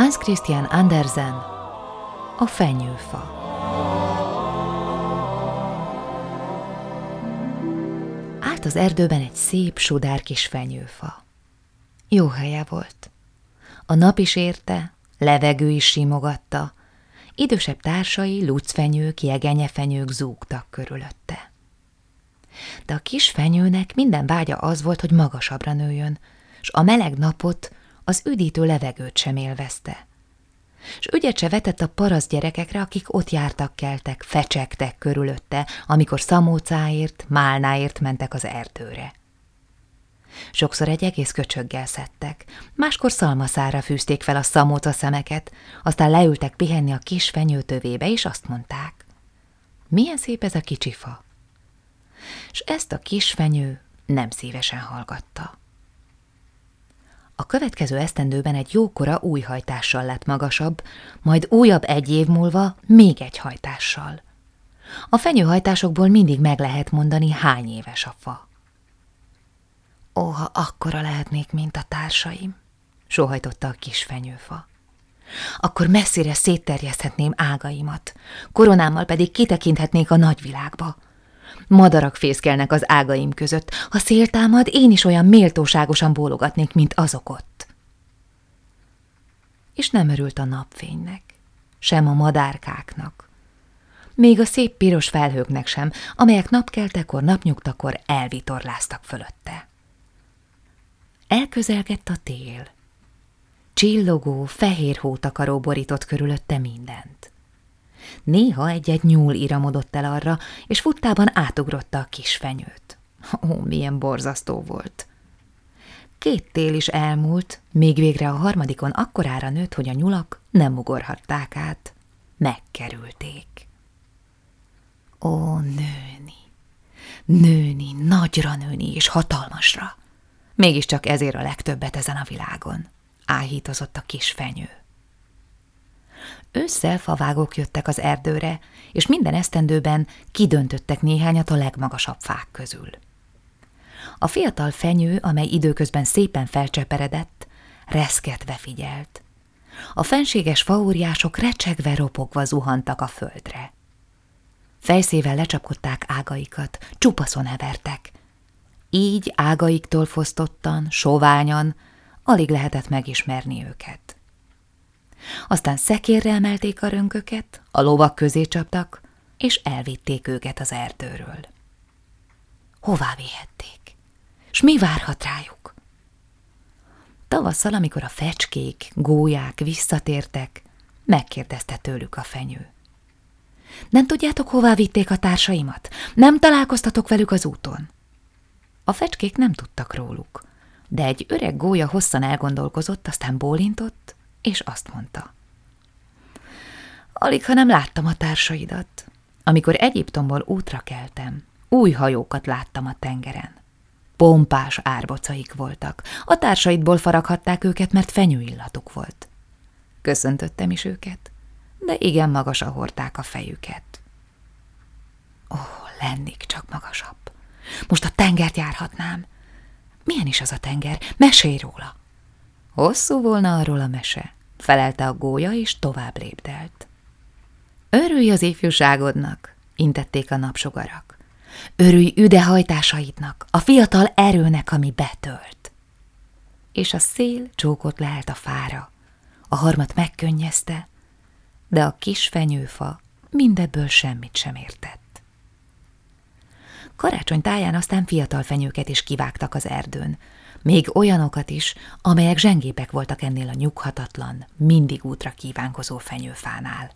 Hans Christian Andersen A fenyőfa Állt az erdőben egy szép, sudár kis fenyőfa. Jó helye volt. A nap is érte, levegő is simogatta, idősebb társai, lucfenyők, jegenyefenyők zúgtak körülötte. De a kis fenyőnek minden vágya az volt, hogy magasabbra nőjön, s a meleg napot, az üdítő levegőt sem élvezte. S ügyet se vetett a parasz gyerekekre, akik ott jártak keltek, fecsegtek körülötte, amikor szamócáért, málnáért mentek az erdőre. Sokszor egy egész köcsöggel szedtek, máskor szalmaszára fűzték fel a szamóca szemeket, aztán leültek pihenni a kis fenyőtövébe, és azt mondták. Milyen szép ez a kicsi fa! S ezt a kis fenyő nem szívesen hallgatta. A következő esztendőben egy jókora új hajtással lett magasabb, majd újabb egy év múlva még egy hajtással. A fenyőhajtásokból mindig meg lehet mondani, hány éves a fa. Ó, ha akkora lehetnék, mint a társaim, sóhajtotta a kis fenyőfa. Akkor messzire szétterjeszthetném ágaimat, koronámmal pedig kitekinthetnék a nagyvilágba. Madarak fészkelnek az ágaim között. Ha szél támad, én is olyan méltóságosan bólogatnék, mint azok ott. És nem örült a napfénynek, sem a madárkáknak. Még a szép piros felhőknek sem, amelyek napkeltekor, napnyugtakor elvitorláztak fölötte. Elközelgett a tél. Csillogó, fehér hótakaró borított körülötte mindent. Néha egy-egy nyúl iramodott el arra, és futtában átugrotta a kis fenyőt. Ó, milyen borzasztó volt! Két tél is elmúlt, még végre a harmadikon akkorára nőtt, hogy a nyulak nem ugorhatták át. Megkerülték. Ó, nőni, nőni, nagyra nőni és hatalmasra. Mégiscsak ezért a legtöbbet ezen a világon, áhítozott a kis fenyő. Ősszel favágók jöttek az erdőre, és minden esztendőben kidöntöttek néhányat a legmagasabb fák közül. A fiatal fenyő, amely időközben szépen felcseperedett, reszketve figyelt. A fenséges faóriások recsegve ropogva zuhantak a földre. Fejszével lecsapkodták ágaikat, csupaszon hevertek. Így ágaiktól fosztottan, soványan, alig lehetett megismerni őket. Aztán szekérre emelték a rönköket, a lovak közé csaptak, és elvitték őket az erdőről. Hová vihették? S mi várhat rájuk? Tavasszal, amikor a fecskék, gólyák visszatértek, megkérdezte tőlük a fenyő. Nem tudjátok, hová vitték a társaimat? Nem találkoztatok velük az úton? A fecskék nem tudtak róluk, de egy öreg gólya hosszan elgondolkozott, aztán bólintott, és azt mondta. Alig, ha nem láttam a társaidat. Amikor Egyiptomból útra keltem, új hajókat láttam a tengeren. Pompás árbocaik voltak. A társaidból faraghatták őket, mert fenyőillatuk volt. Köszöntöttem is őket, de igen magasra hordták a fejüket. Ó, lennék csak magasabb. Most a tengert járhatnám. Milyen is az a tenger? Mesélj róla! Hosszú volna arról a mese, felelte a gólya, és tovább lépdelt. Örülj az ifjúságodnak, intették a napsugarak. Örülj üdehajtásaidnak, a fiatal erőnek, ami betölt. És a szél csókot lehelt a fára, a harmat megkönnyezte, de a kis fenyőfa mindebből semmit sem értett. Karácsony táján aztán fiatal fenyőket is kivágtak az erdőn, még olyanokat is, amelyek zsengépek voltak ennél a nyughatatlan, mindig útra kívánkozó fenyőfánál.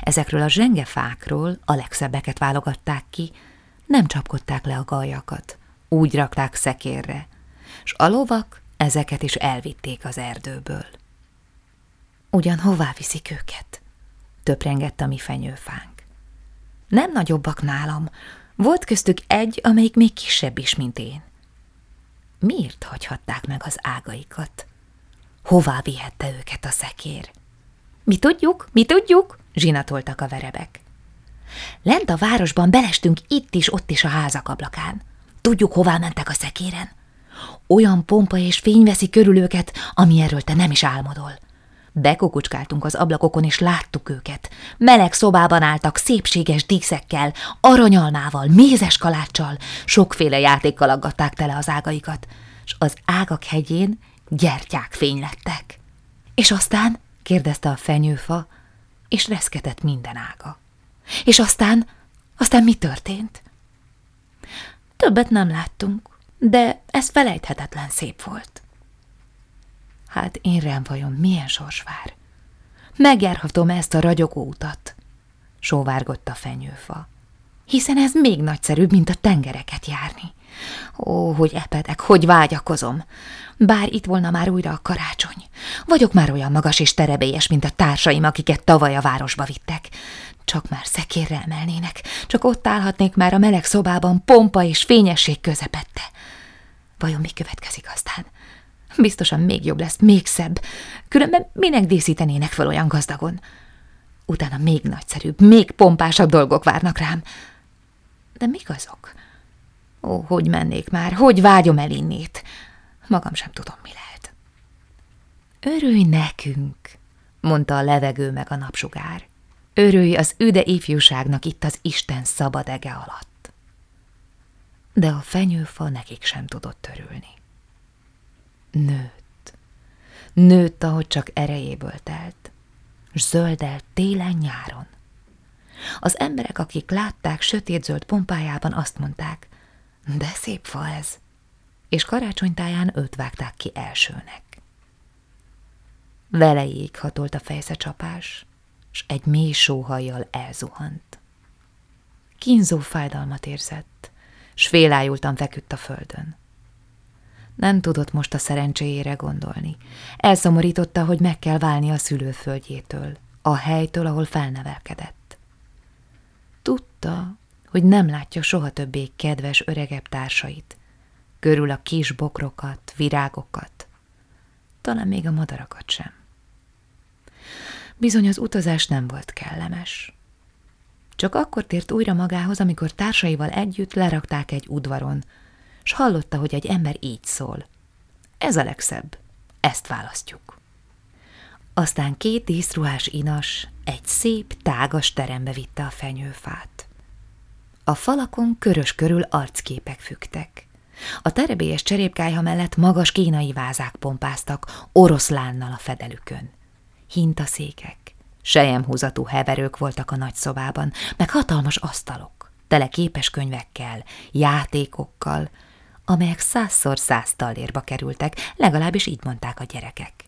Ezekről a zsengefákról a legszebbeket válogatták ki, nem csapkodták le a gajakat, úgy rakták szekérre, s a lovak ezeket is elvitték az erdőből. Ugyan hová viszik őket? Töprengett a mi fenyőfánk. Nem nagyobbak nálam, volt köztük egy, amelyik még kisebb is, mint én. Miért hagyhatták meg az ágaikat? Hová vihette őket a szekér? Mi tudjuk, mi tudjuk, zsinatoltak a verebek. Lent a városban belestünk itt is, ott is a házak ablakán. Tudjuk, hová mentek a szekéren? Olyan pompa és fény veszi körül őket, ami erről te nem is álmodol. Bekukucskáltunk az ablakokon, és láttuk őket. Meleg szobában álltak, szépséges díszekkel, aranyalmával, mézes kaláccsal, sokféle játékkal aggatták tele az ágaikat, és az ágak hegyén gyertyák fénylettek. És aztán, kérdezte a fenyőfa, és reszketett minden ága. És aztán, aztán mi történt? Többet nem láttunk, de ez felejthetetlen szép volt. Hát én rám vajon milyen sors vár? Megjárhatom ezt a ragyogó utat, sóvárgott a fenyőfa, hiszen ez még nagyszerűbb, mint a tengereket járni. Ó, hogy epedek, hogy vágyakozom. Bár itt volna már újra a karácsony. Vagyok már olyan magas és terebélyes, mint a társaim, akiket tavaly a városba vittek. Csak már szekérre emelnének, csak ott állhatnék már a meleg szobában pompa és fényesség közepette. Vajon mi következik aztán? Biztosan még jobb lesz, még szebb. Különben minek díszítenének fel olyan gazdagon? Utána még nagyszerűbb, még pompásabb dolgok várnak rám. De mik azok? Ó, hogy mennék már, hogy vágyom el innét. Magam sem tudom, mi lehet. Örülj nekünk, mondta a levegő meg a napsugár. Örülj az üde ifjúságnak itt az Isten szabad ege alatt. De a fenyőfa nekik sem tudott örülni. Nőtt. Nőtt, ahogy csak erejéből telt, zöldelt télen-nyáron. Az emberek, akik látták sötétzöld pompájában, azt mondták, de szép fa ez, és karácsonytáján őt vágták ki elsőnek. Velejéig hatolt a fejszecsapás, s egy mély sóhajjal elzuhant. Kínzó fájdalmat érzett, s félájultan feküdt a földön. Nem tudott most a szerencséjére gondolni. Elszomorította, hogy meg kell válni a szülőföldjétől, a helytől, ahol felnevelkedett. Tudta, hogy nem látja soha többé kedves öregebb társait, körül a kis bokrokat, virágokat, talán még a madarakat sem. Bizony az utazás nem volt kellemes. Csak akkor tért újra magához, amikor társaival együtt lerakták egy udvaron, s hallotta, hogy egy ember így szól. Ez a legszebb, ezt választjuk. Aztán két díszruhás inas egy szép, tágas terembe vitte a fenyőfát. A falakon körös körül arcképek fügtek. A terebélyes cserépkályha mellett magas kínai vázák pompáztak, oroszlánnal a fedelükön. Hintaszékek, sejemhúzatú heverők voltak a nagy szobában, meg hatalmas asztalok, tele képes könyvekkel, játékokkal, amelyek százszor száz tallérba kerültek, legalábbis így mondták a gyerekek.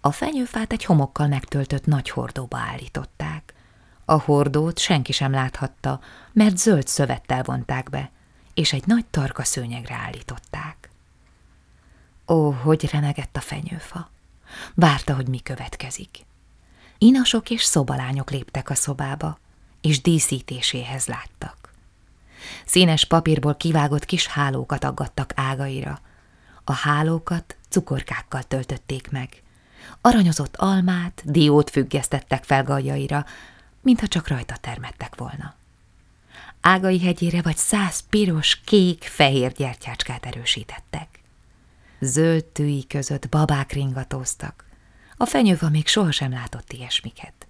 A fenyőfát egy homokkal megtöltött nagy hordóba állították. A hordót senki sem láthatta, mert zöld szövettel vonták be, és egy nagy tarka szőnyegre állították. Ó, hogy remegett a fenyőfa! Várta, hogy mi következik. Inasok és szobalányok léptek a szobába, és díszítéséhez láttak. Színes papírból kivágott kis hálókat aggattak ágaira. A hálókat cukorkákkal töltötték meg. Aranyozott almát, diót függesztettek fel gajjaira, mintha csak rajta termettek volna. Ágai hegyére vagy száz piros, kék, fehér gyertyácskát erősítettek. Zöld tűi között babák ringatóztak. A fenyőva még sohasem látott ilyesmiket.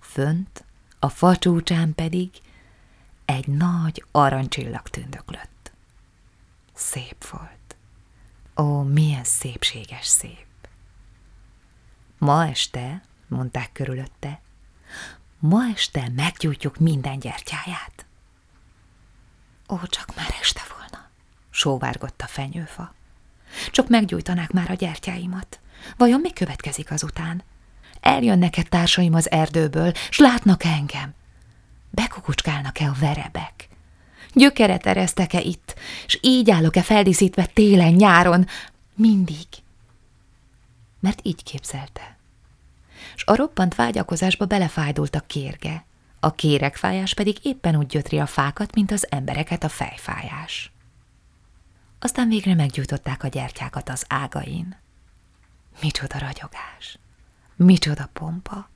Fönt, a facsúcsán pedig egy nagy arancsillag tündöklött. Szép volt. Ó, milyen szépséges szép. Ma este, mondták körülötte, ma este meggyújtjuk minden gyertyáját. Ó, csak már este volna, sóvárgott a fenyőfa. Csak meggyújtanák már a gyertyáimat. Vajon mi következik azután? Eljönnek-e társaim az erdőből, s látnak engem? Bekukucskálnak-e a verebek? Gyökeret ereztek-e itt, és így állok-e feldíszítve télen, nyáron, mindig? Mert így képzelte. S a roppant vágyakozásba belefájdult a kérge, a kéregfájás pedig éppen úgy gyötri a fákat, mint az embereket a fejfájás. Aztán végre meggyújtották a gyertyákat az ágain. Micsoda ragyogás! Micsoda pompa!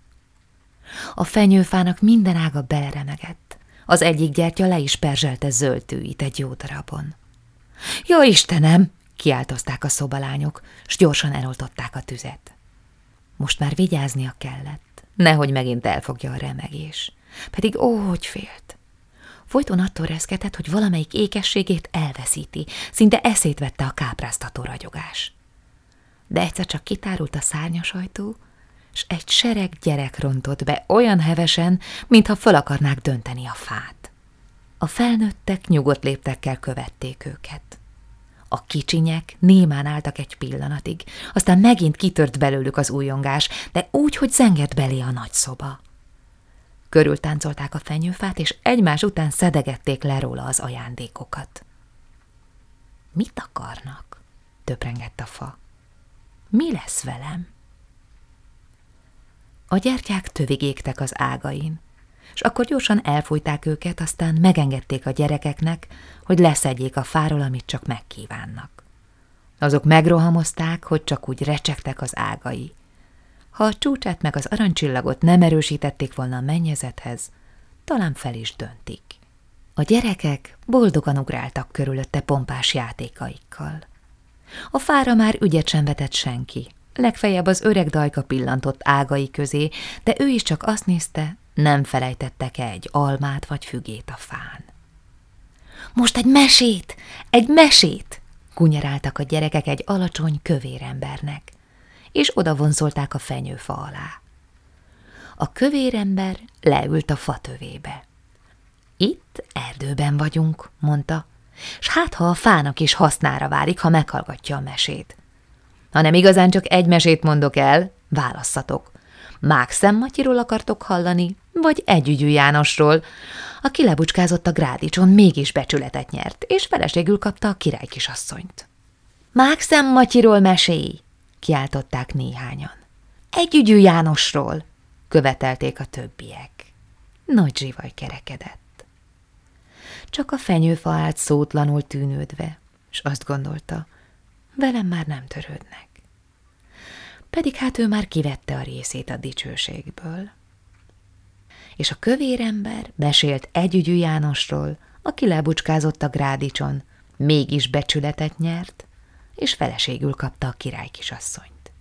A fenyőfának minden ága beleremegett. Az egyik gyertya le is perzselte zöld tűit egy jó darabon. Jó Istenem! kiáltozták a szobalányok, s gyorsan eloltották a tüzet. Most már vigyáznia kellett, nehogy megint elfogja a remegés. Pedig ó, hogy félt. Folyton attól reszketett, hogy valamelyik ékességét elveszíti, szinte eszét vette a kápráztató ragyogás. De egyszer csak kitárult a szárnyas ajtó, s egy sereg gyerek rontott be olyan hevesen, mintha fel akarnák dönteni a fát. A felnőttek nyugodt léptekkel követték őket. A kicsinyek némán álltak egy pillanatig, aztán megint kitört belőlük az újongás, de úgy, hogy zengett belé a nagy szoba. Körültáncolták a fenyőfát, és egymás után szedegették le róla az ajándékokat. Mit akarnak? töprengett a fa. Mi lesz velem? A gyertyák tövig égtek az ágain, és akkor gyorsan elfújták őket, aztán megengedték a gyerekeknek, hogy leszedjék a fáról, amit csak megkívánnak. Azok megrohamozták, hogy csak úgy recsegtek az ágai. Ha a csúcsát meg az arancsillagot nem erősítették volna a mennyezethez, talán fel is döntik. A gyerekek boldogan ugráltak körülötte pompás játékaikkal. A fára már ügyet sem vetett senki, legfeljebb az öreg dajka pillantott ágai közé, de ő is csak azt nézte, nem felejtettek-e egy almát vagy fügét a fán. Most egy mesét, egy mesét, kunyeráltak a gyerekek egy alacsony kövér embernek, és odavonzolták a fenyőfa alá. A kövérember leült a fatövébe. Itt erdőben vagyunk, mondta, s hát ha a fának is hasznára válik, ha meghallgatja a mesét. Ha nem igazán csak egy mesét mondok el, válasszatok. Mákszem Matyiról akartok hallani, vagy együgyű Jánosról, aki lebucskázott a grádicson, mégis becsületet nyert, és feleségül kapta a király kisasszonyt. Mákszem Matyiról meséi, kiáltották néhányan. Együgyű Jánosról, követelték a többiek. Nagy zsivaj kerekedett. Csak a fenyőfa állt szótlanul tűnődve, és azt gondolta, velem már nem törődnek. Pedig hát ő már kivette a részét a dicsőségből. És a kövérember besélt együgyű Jánosról, aki lebucskázott a grádicson, mégis becsületet nyert, és feleségül kapta a király kisasszonyt.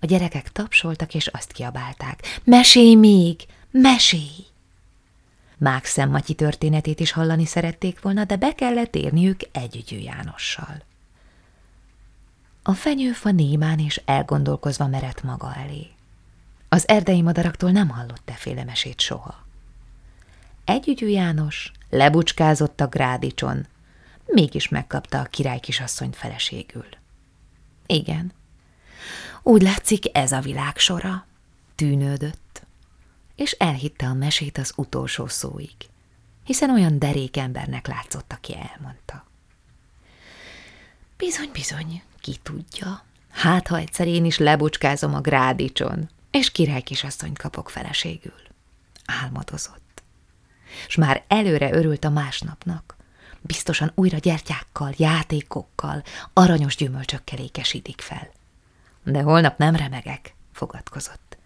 A gyerekek tapsoltak, és azt kiabálták, mesélj még, mesélj! Mákszem Matyi történetét is hallani szerették volna, de be kellett érniük együgyű Jánossal. A fenyőfa némán és elgondolkozva merett maga elé. Az erdei madaraktól nem hallott féle mesét soha. Együgyű János lebucskázott a grádicson, mégis megkapta a király kisasszonyt feleségül. Igen, úgy látszik ez a világ sora, tűnődött, és elhitte a mesét az utolsó szóig, hiszen olyan derék embernek látszott, aki elmondta. Bizony, bizony, ki tudja. Hát, ha egyszer én is lebucskázom a grádicson, és király kisasszonyt kapok feleségül. Álmodozott. S már előre örült a másnapnak. Biztosan újra gyertyákkal, játékokkal, aranyos gyümölcsökkel ékesítik fel. De holnap nem remegek, fogadkozott.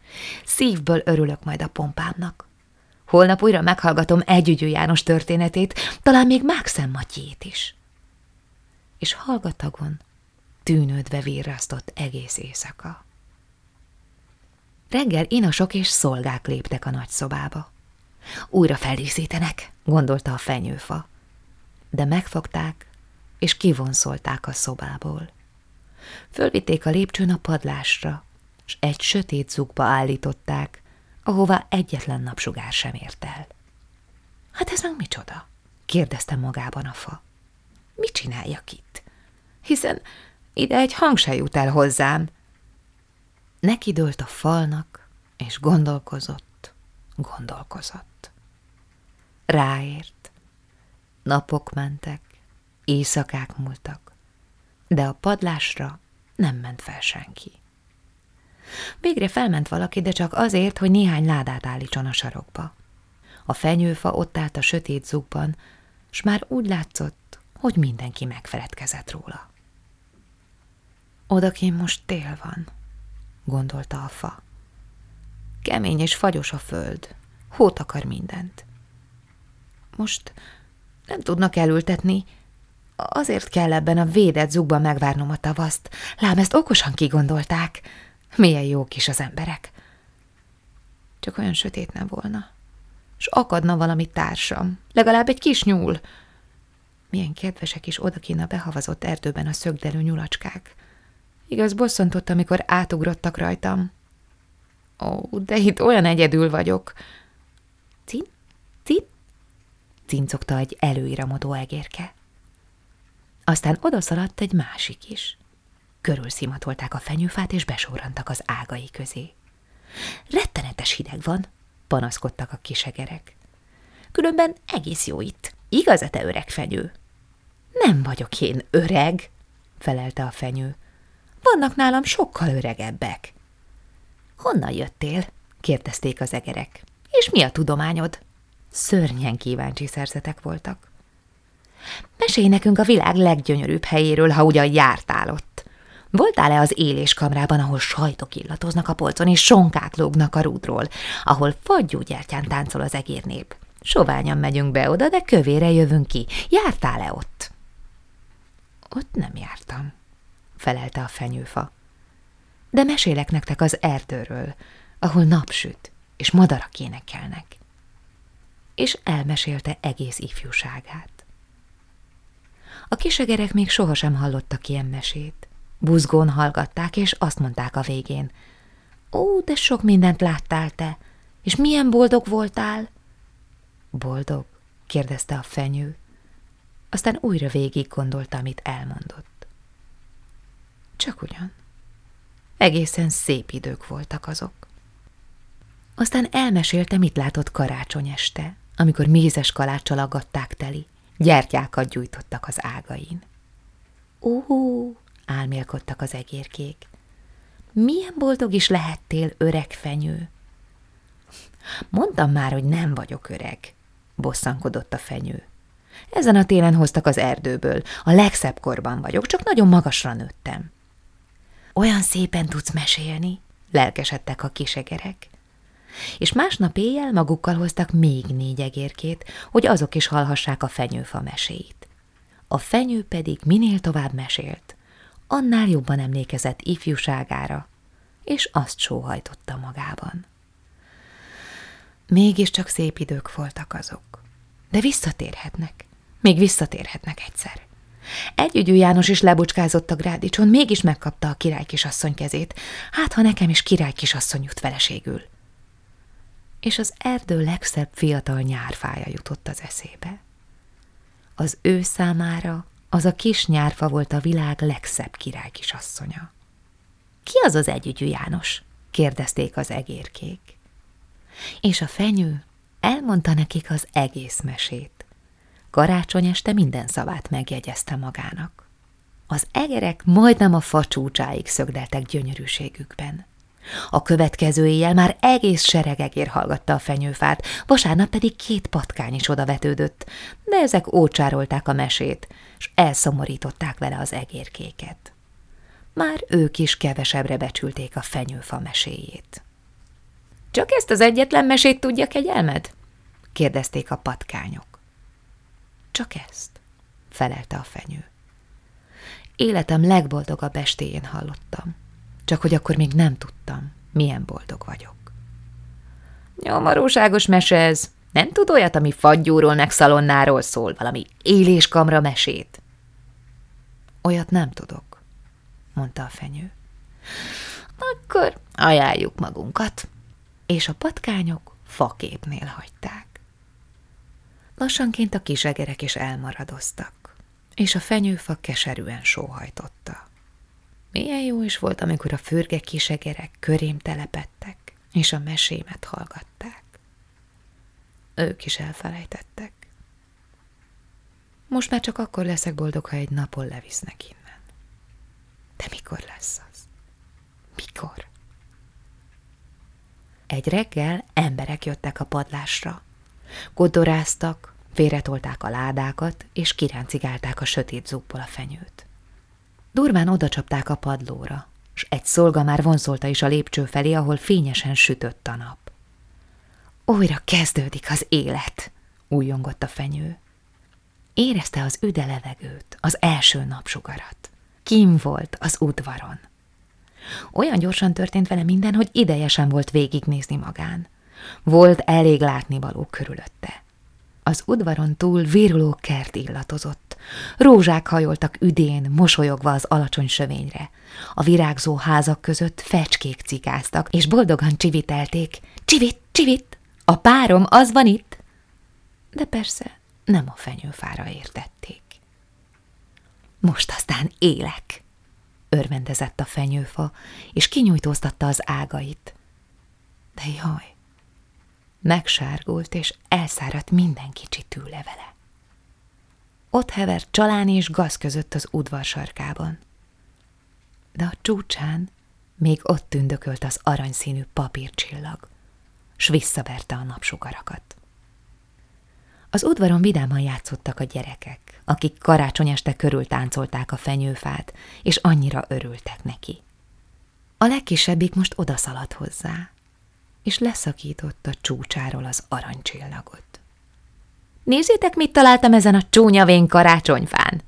Szívből örülök majd a pompámnak. Holnap újra meghallgatom Együgyű János történetét, talán még Mákszem Matyét is. És hallgatagon tűnődve virrasztott egész éjszaka. Reggel inasok és szolgák léptek a nagy szobába. Újra feldíszítenek, gondolta a fenyőfa. De megfogták, és kivonszolták a szobából. Fölvitték a lépcsőn a padlásra, és egy sötét zugba állították, ahová egyetlen napsugár sem ért el. Hát ez meg micsoda? kérdezte magában a fa. Mit csináljak itt? Hiszen ide egy hang se jut el hozzám. Neki dőlt a falnak, és gondolkozott, gondolkozott. Ráért. Napok mentek, éjszakák múltak, de a padlásra nem ment fel senki. Végre felment valaki, de csak azért, hogy néhány ládát állítson a sarokba. A fenyőfa ott állt a sötét zugban, s már úgy látszott, hogy mindenki megfeledkezett róla. Odakén most tél van, gondolta a fa. Kemény és fagyos a föld, hót akar mindent. Most nem tudnak elültetni, azért kell ebben a védett zugban megvárnom a tavaszt, lám ezt okosan kigondolták. Milyen jók is az emberek. Csak olyan sötét nem volna. És akadna valami társam, legalább egy kis nyúl. Milyen kedvesek is odakinn a behavazott erdőben a szögdelő nyulacskák. Igaz, bosszantott, amikor átugrottak rajtam. Ó, de itt olyan egyedül vagyok. Cin, cin, cincogta egy előiramodó egérke. Aztán odaszaladt egy másik is. Körülszimatolták a fenyőfát, és besórantak az ágai közé. Rettenetes hideg van, panaszkodtak a kisegerek. Különben egész jó itt. Igaz -e te öreg fenyő? Nem vagyok én öreg, felelte a fenyő. Vannak nálam sokkal öregebbek. Honnan jöttél? kérdezték az egerek. És mi a tudományod? Szörnyen kíváncsi szerzetek voltak. Mesélj nekünk a világ leggyönyörűbb helyéről, ha ugyan jártál ott. Voltál-e az éléskamrában, ahol sajtok illatoznak a polcon, és sonkák lógnak a rúdról, ahol fagyúgyertyán táncol az egérnép? Soványan megyünk be oda, de kövére jövünk ki. Jártál-e ott? Ott nem jártam, felelte a fenyőfa. De mesélek nektek az erdőről, ahol napsüt, és madarak énekelnek. És elmesélte egész ifjúságát. A kisegerek még sohasem hallottak ilyen mesét. Buzgón hallgatták, és azt mondták a végén. Ó, de sok mindent láttál te, és milyen boldog voltál? Boldog? kérdezte a fenyő. Aztán újra végig gondolta, amit elmondott. Csak ugyan. Egészen szép idők voltak azok. Aztán elmesélte, mit látott karácsony este, amikor mézes kaláccsal aggatták teli. Gyertyákat gyújtottak az ágain. Ó, álmélkodtak az egérkék. Milyen boldog is lehettél, öreg fenyő? Mondtam már, hogy nem vagyok öreg, bosszankodott a fenyő. Ezen a télen hoztak az erdőből. A legszebb korban vagyok, csak nagyon magasra nőttem. Olyan szépen tudsz mesélni, lelkesedtek a kisegerek és másnap éjjel magukkal hoztak még négy egérkét, hogy azok is hallhassák a fenyőfa meséit. A fenyő pedig minél tovább mesélt, annál jobban emlékezett ifjúságára, és azt sóhajtotta magában. Mégiscsak szép idők voltak azok, de visszatérhetnek, még visszatérhetnek egyszer. Együgyű János is lebucskázott a grádicson, mégis megkapta a király kisasszony kezét, hát ha nekem is király kisasszony jut feleségül és az erdő legszebb fiatal nyárfája jutott az eszébe. Az ő számára az a kis nyárfa volt a világ legszebb király kisasszonya. Ki az az együgyű János? kérdezték az egérkék. És a fenyő elmondta nekik az egész mesét. Karácsony este minden szavát megjegyezte magának. Az egerek majdnem a facsúcsáig szögdeltek gyönyörűségükben. A következő éjjel már egész seregegér hallgatta a fenyőfát, vasárnap pedig két patkány is odavetődött, de ezek ócsárolták a mesét, és elszomorították vele az egérkéket. Már ők is kevesebbre becsülték a fenyőfa meséjét. – Csak ezt az egyetlen mesét tudja kegyelmed? – kérdezték a patkányok. – Csak ezt – felelte a fenyő. Életem legboldogabb estéjén hallottam – csak hogy akkor még nem tudtam, milyen boldog vagyok. Nyomorúságos mese ez. Nem tud olyat, ami fagyúról meg szalonnáról szól, valami éléskamra mesét. Olyat nem tudok, mondta a fenyő. Akkor ajánljuk magunkat. És a patkányok faképnél hagyták. Lassanként a kisegerek is elmaradoztak, és a fenyőfa keserűen sóhajtotta. Milyen jó is volt, amikor a fürge kisegerek körém telepettek, és a mesémet hallgatták. Ők is elfelejtettek. Most már csak akkor leszek boldog, ha egy napon levisznek innen. De mikor lesz az? Mikor? Egy reggel emberek jöttek a padlásra. Kodoráztak, félretolták a ládákat, és kiráncigálták a sötét zúgból a fenyőt. Durván odacsapták a padlóra, s egy szolga már vonzolta is a lépcső felé, ahol fényesen sütött a nap. Újra kezdődik az élet, újjongott a fenyő. Érezte az üde levegőt, az első napsugarat. Kim volt az udvaron. Olyan gyorsan történt vele minden, hogy ideje sem volt végignézni magán. Volt elég látnivaló körülötte. Az udvaron túl viruló kert illatozott. Rózsák hajoltak üdén, mosolyogva az alacsony sövényre. A virágzó házak között fecskék cikáztak, és boldogan csivitelték. Csivit, csivit! A párom az van itt! De persze nem a fenyőfára értették. Most aztán élek, örvendezett a fenyőfa, és kinyújtóztatta az ágait. De jaj, megsárgult, és elszáradt minden kicsi tűlevele. Ott hevert csalán és gaz között az udvar sarkában. De a csúcsán még ott tündökölt az aranyszínű papírcsillag, s visszaverte a napsugarakat. Az udvaron vidáman játszottak a gyerekek, akik karácsony este körül táncolták a fenyőfát, és annyira örültek neki. A legkisebbik most odaszaladt hozzá, és leszakította csúcsáról az aranycsillagot. Nézzétek, mit találtam ezen a csúnya vén karácsonyfán!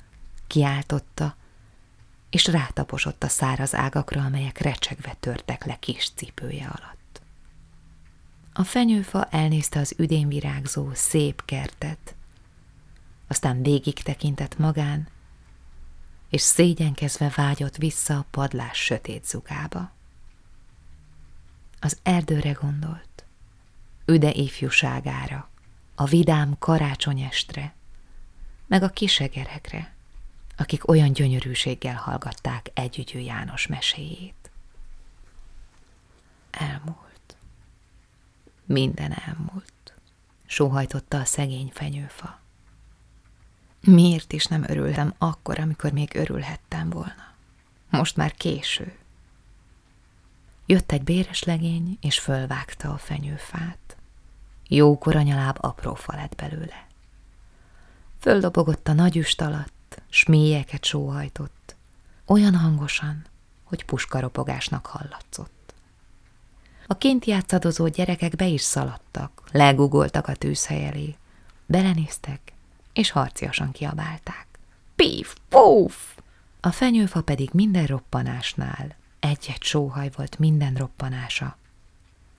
kiáltotta, és rátaposott a száraz ágakra, amelyek recsegve törtek le kis cipője alatt. A fenyőfa elnézte az üdén virágzó, szép kertet, aztán végig tekintett magán, és szégyenkezve vágyott vissza a padlás sötét zugába. Az erdőre gondolt, üde ifjúságára, a vidám karácsonyestre, meg a kisegerekre, akik olyan gyönyörűséggel hallgatták együgyű János meséjét. Elmúlt. Minden elmúlt, sóhajtotta a szegény fenyőfa. Miért is nem örültem akkor, amikor még örülhettem volna? Most már késő. Jött egy béres legény, és fölvágta a fenyőfát. Jó koranyaláb apró fa lett belőle. Földobogott a nagy üst alatt, s mélyeket sóhajtott, olyan hangosan, hogy puskaropogásnak hallatszott. A kint játszadozó gyerekek be is szaladtak, legugoltak a tűzhely elé. Belenéztek, és harciasan kiabálták. Pif, puf! A fenyőfa pedig minden roppanásnál egy-egy sóhaj volt minden roppanása.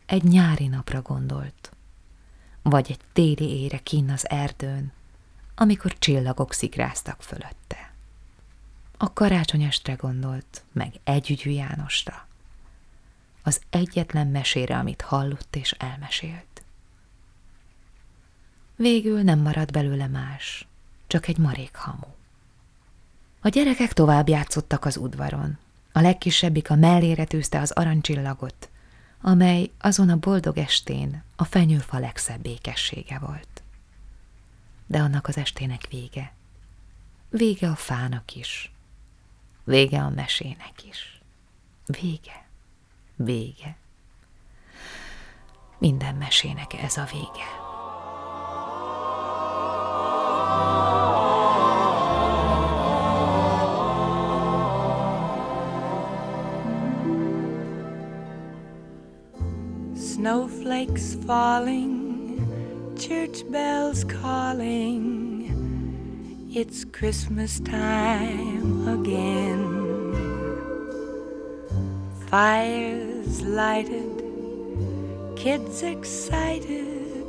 Egy nyári napra gondolt, vagy egy téli ére kinn az erdőn, amikor csillagok szikráztak fölötte. A karácsonyestre gondolt, meg együgyű Jánosra az egyetlen mesére, amit hallott és elmesélt. Végül nem maradt belőle más, csak egy marék hamu. A gyerekek tovább játszottak az udvaron. A legkisebbik a mellére tűzte az arancsillagot, amely azon a boldog estén a fenyőfa legszebb békessége volt. De annak az estének vége. Vége a fának is. Vége a mesének is. Vége. Vége. Minden mesének ez a vége. Snowflakes falling, church bells calling, it's Christmas time again. Fires lighted, kids excited.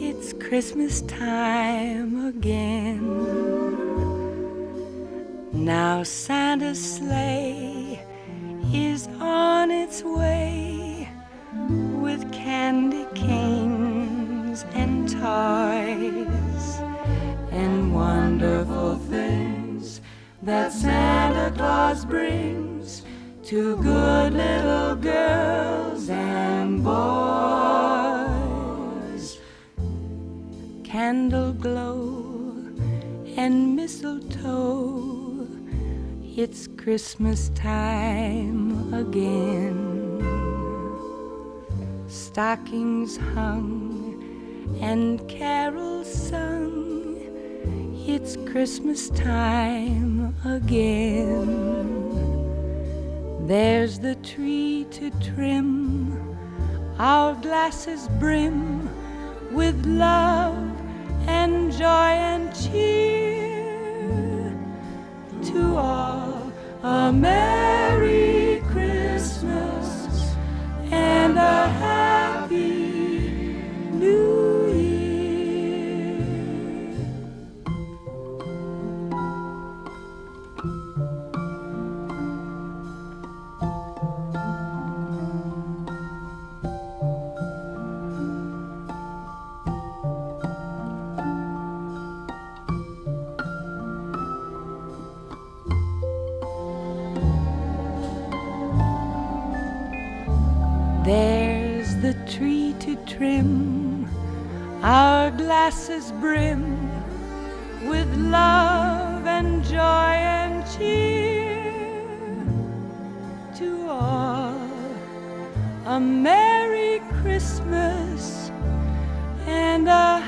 It's Christmas time again. Now Santa's sleigh is on its way and wonderful things that Santa Claus brings to good little girls and boys. Candle glow and mistletoe, it's Christmas time again. Stockings hung and carols sung. It's Christmas time again. There's the tree to trim, our glasses brim with love and joy and cheer. To all, a Merry Christmas and a There's the tree to trim, our glasses brim with love and joy and cheer to all. A Merry Christmas and a